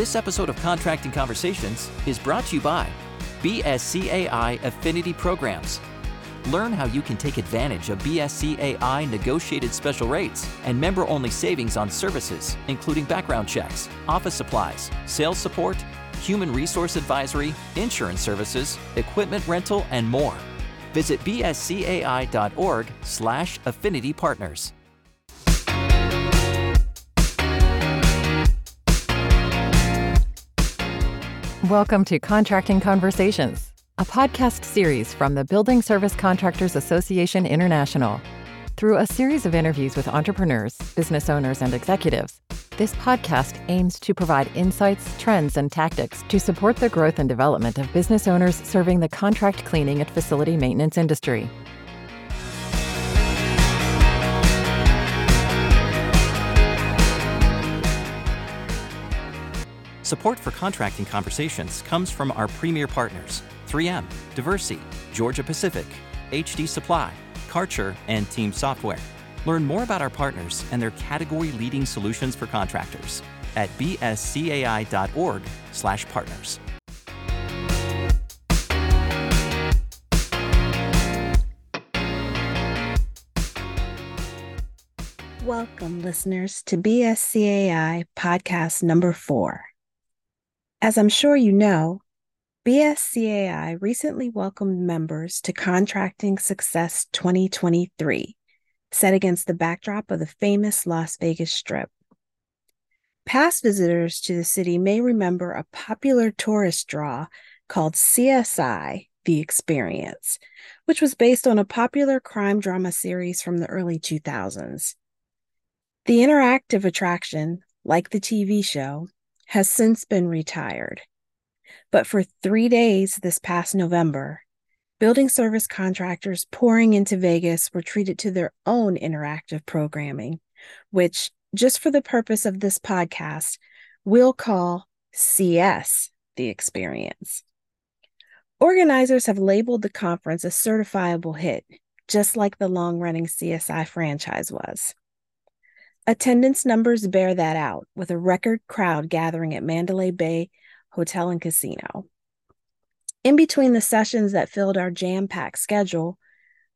This episode of Contracting Conversations is brought to you by BSCAI Affinity Programs. Learn how you can take advantage of BSCAI negotiated special rates and member only savings on services, including background checks, office supplies, sales support, human resource advisory, insurance services, equipment rental, and more. Visit bscai.org/slash affinity partners. Welcome to Contracting Conversations, a podcast series from the Building Service Contractors Association International. Through a series of interviews with entrepreneurs, business owners, and executives, this podcast aims to provide insights, trends, and tactics to support the growth and development of business owners serving the contract cleaning and facility maintenance industry. Support for Contracting Conversations comes from our premier partners 3M, Diversey, Georgia Pacific, HD Supply, Karcher, and Team Software. Learn more about our partners and their category-leading solutions for contractors at bscai.org/partners. Welcome, listeners, to BSCAI podcast number four. As I'm sure you know, BSCAI recently welcomed members to Contracting Success 2023, set against the backdrop of the famous Las Vegas Strip. Past visitors to the city may remember a popular tourist draw called CSI The Experience, which was based on a popular crime drama series from the early 2000s. The interactive attraction, like the TV show, has since been retired. But for three days this past November, building service contractors pouring into Vegas were treated to their own interactive programming, which, just for the purpose of this podcast, we'll call CS the experience. Organizers have labeled the conference a certifiable hit, just like the long running CSI franchise was. Attendance numbers bear that out, with a record crowd gathering at Mandalay Bay Hotel and Casino. In between the sessions that filled our jam packed schedule,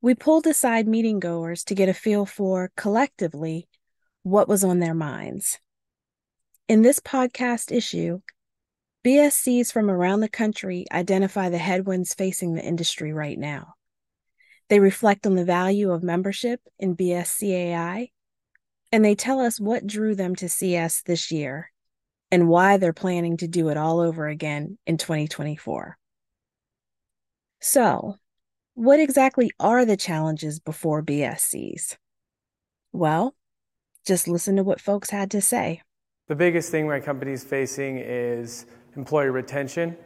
we pulled aside meeting goers to get a feel for, collectively, what was on their minds. In this podcast issue, BSCs from around the country identify the headwinds facing the industry right now. They reflect on the value of membership in BSCAI, and they tell us what drew them to CS this year and why they're planning to do it all over again in 2024. So, what exactly are the challenges before BSCs? Well, just listen to what folks had to say. The biggest thing my company is facing is employee retention.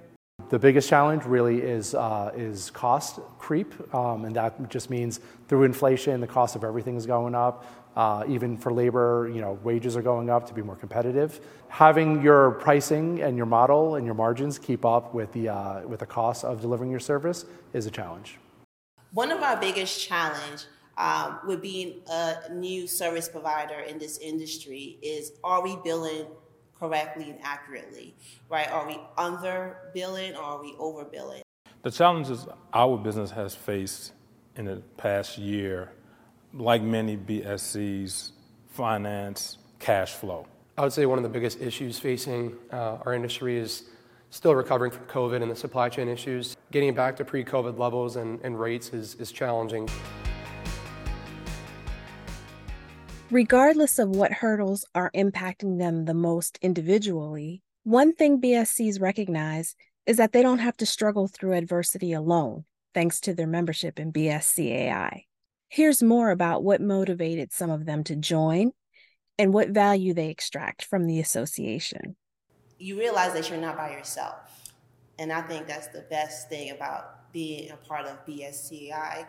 The biggest challenge really is, uh, is cost creep, um, and that just means through inflation, the cost of everything is going up. Uh, even for labor, you know, wages are going up to be more competitive. Having your pricing and your model and your margins keep up with the, uh, with the cost of delivering your service is a challenge. One of our biggest challenge um, with being a new service provider in this industry is are we billing correctly and accurately, right? Are we under billing or are we over billing? The challenges our business has faced in the past year like many BSCs, finance, cash flow? I would say one of the biggest issues facing uh, our industry is still recovering from COVID and the supply chain issues. Getting back to pre COVID levels and, and rates is, is challenging. Regardless of what hurdles are impacting them the most individually, one thing BSCs recognize is that they don't have to struggle through adversity alone, thanks to their membership in BSCAI. Here's more about what motivated some of them to join and what value they extract from the association. You realize that you're not by yourself. And I think that's the best thing about being a part of BSCI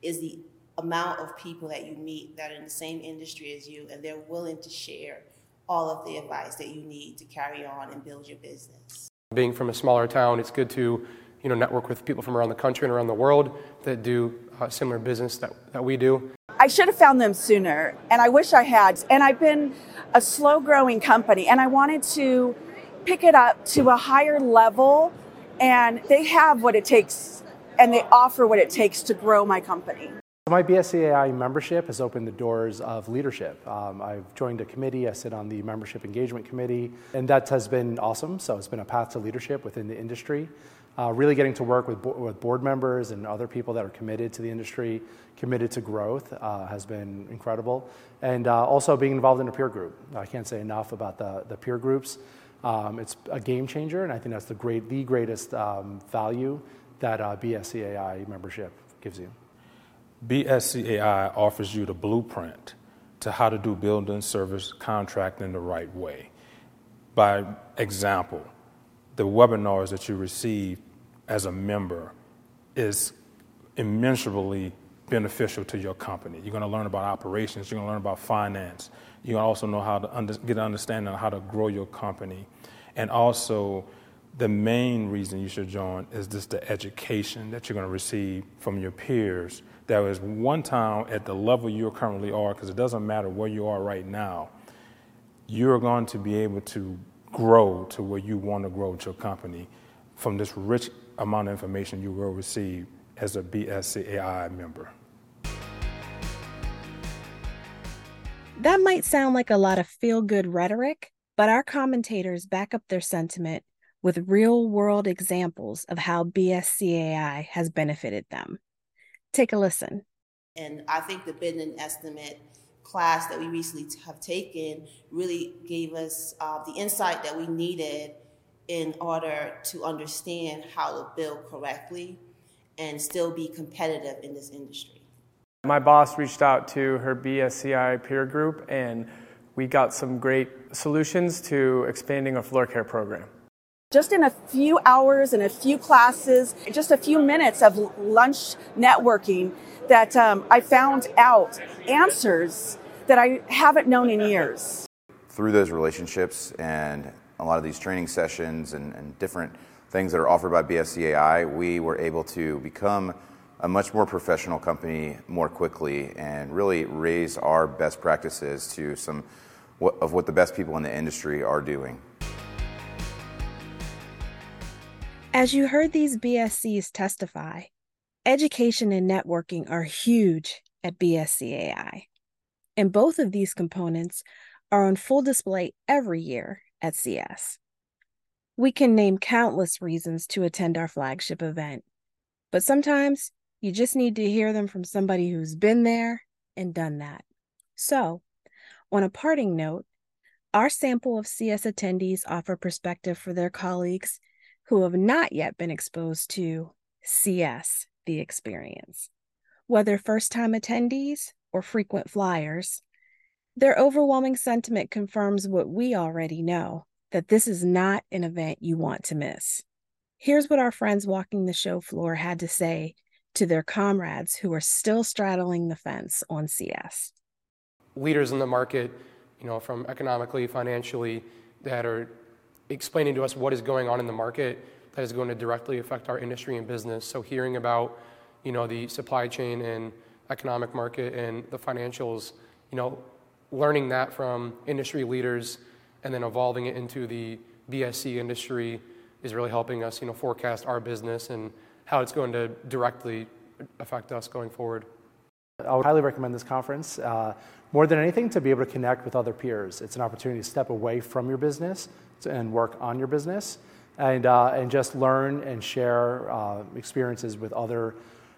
is the amount of people that you meet that are in the same industry as you and they're willing to share all of the advice that you need to carry on and build your business. Being from a smaller town, it's good to you know, network with people from around the country and around the world that do uh, similar business that, that we do. I should have found them sooner, and I wish I had. And I've been a slow growing company, and I wanted to pick it up to a higher level and they have what it takes and they offer what it takes to grow my company. My BSCAI membership has opened the doors of leadership. Um, I've joined a committee, I sit on the membership engagement committee, and that has been awesome. So it's been a path to leadership within the industry. Uh, really getting to work with, bo- with board members and other people that are committed to the industry, committed to growth, uh, has been incredible. And uh, also being involved in a peer group. I can't say enough about the, the peer groups. Um, it's a game changer, and I think that's the, great, the greatest um, value that uh, BSCAI membership gives you. BSCAI offers you the blueprint to how to do building service contracting the right way. By example, the webinars that you receive as a member is immeasurably beneficial to your company. You're going to learn about operations, you're going to learn about finance, you're going to also know how to under, get an understanding of how to grow your company. And also, the main reason you should join is just the education that you're going to receive from your peers that was one time at the level you currently are, because it doesn't matter where you are right now, you're going to be able to grow to where you want to grow with your company from this rich amount of information you will receive as a BSCAI member. That might sound like a lot of feel good rhetoric, but our commentators back up their sentiment with real world examples of how BSCAI has benefited them. Take a listen. And I think the bidding estimate class that we recently have taken really gave us uh, the insight that we needed in order to understand how to build correctly and still be competitive in this industry. My boss reached out to her BSCI peer group and we got some great solutions to expanding a floor care program. Just in a few hours and a few classes, just a few minutes of lunch networking, that um, I found out answers that I haven't known in years. Through those relationships and a lot of these training sessions and, and different things that are offered by BSCAI, we were able to become a much more professional company more quickly and really raise our best practices to some of what the best people in the industry are doing. As you heard these BSCs testify, education and networking are huge at BSCAI. And both of these components are on full display every year at CS. We can name countless reasons to attend our flagship event, but sometimes you just need to hear them from somebody who's been there and done that. So, on a parting note, our sample of CS attendees offer perspective for their colleagues who have not yet been exposed to CS, the experience. Whether first time attendees or frequent flyers, their overwhelming sentiment confirms what we already know that this is not an event you want to miss. Here's what our friends walking the show floor had to say to their comrades who are still straddling the fence on CS. Leaders in the market, you know, from economically, financially, that are explaining to us what is going on in the market that is going to directly affect our industry and business. So hearing about, you know, the supply chain and economic market and the financials, you know, learning that from industry leaders and then evolving it into the BSC industry is really helping us, you know, forecast our business and how it's going to directly affect us going forward. I would highly recommend this conference. Uh, more than anything, to be able to connect with other peers. It's an opportunity to step away from your business and work on your business and, uh, and just learn and share uh, experiences with other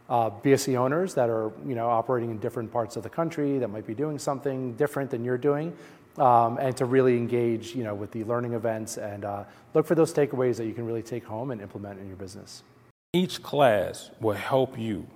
uh, BSC owners that are you know, operating in different parts of the country that might be doing something different than you're doing. Um, and to really engage you know, with the learning events and uh, look for those takeaways that you can really take home and implement in your business. Each class will help you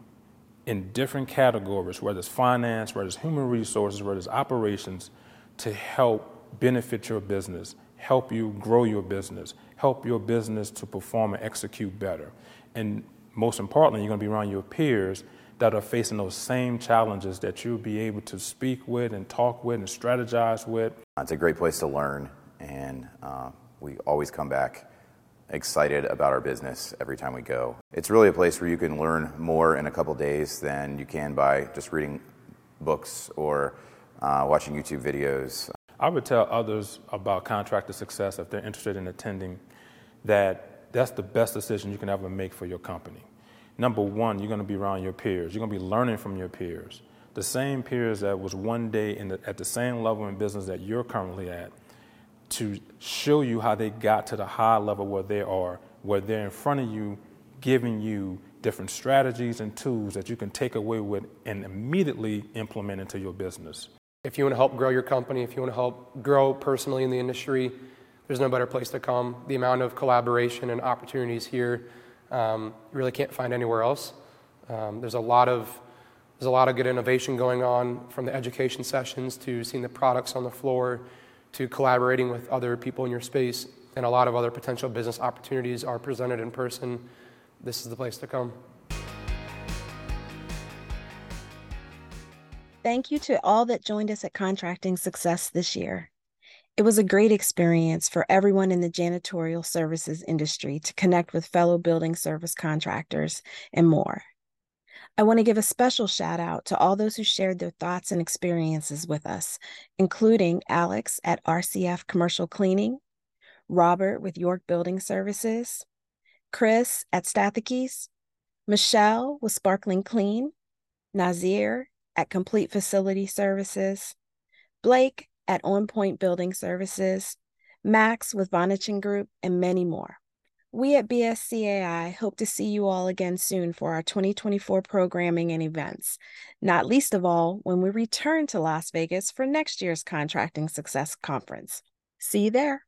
in different categories, whether it's finance, whether it's human resources, whether it's operations, to help benefit your business, help you grow your business, help your business to perform and execute better. And most importantly, you're going to be around your peers that are facing those same challenges that you'll be able to speak with and talk with and strategize with. It's a great place to learn, and uh, we always come back excited about our business every time we go. It's really a place where you can learn more in a couple days than you can by just reading books or uh, watching YouTube videos. I would tell others about contractor success if they're interested in attending that that's the best decision you can ever make for your company. Number one, you're going to be around your peers. You're going to be learning from your peers. The same peers that was one day the, at the same level in business that you're currently at to show you how they got to the high level where they are, where they're in front of you, giving you different strategies and tools that you can take away with and immediately implement into your business. If you want to help grow your company, if you want to help grow personally in the industry, there's no better place to come. The amount of collaboration and opportunities here, um, you really can't find anywhere else. Um, there's a lot of there's a lot of good innovation going on from the education sessions to seeing the products on the floor to collaborating with other people in your space, and a lot of other potential business opportunities are presented in person. This is the place to come. Thank you to all that joined us at Contracting Success this year. It was a great experience for everyone in the janitorial services industry to connect with fellow building service contractors and more. I want to give a special shout out to all those who shared their thoughts and experiences with us, including Alex at RCF Commercial Cleaning, Robert with York Building Services, Chris at Stathakis, Michelle with Sparkling Clean, Nazir at Complete Facility Services, Blake at On Point Building Services, Max with Vonachen Group, and many more. We at BSCAI hope to see you all again soon for our 2024 programming and events, not least of all when we return to Las Vegas for next year's Contracting Success Conference. See you there.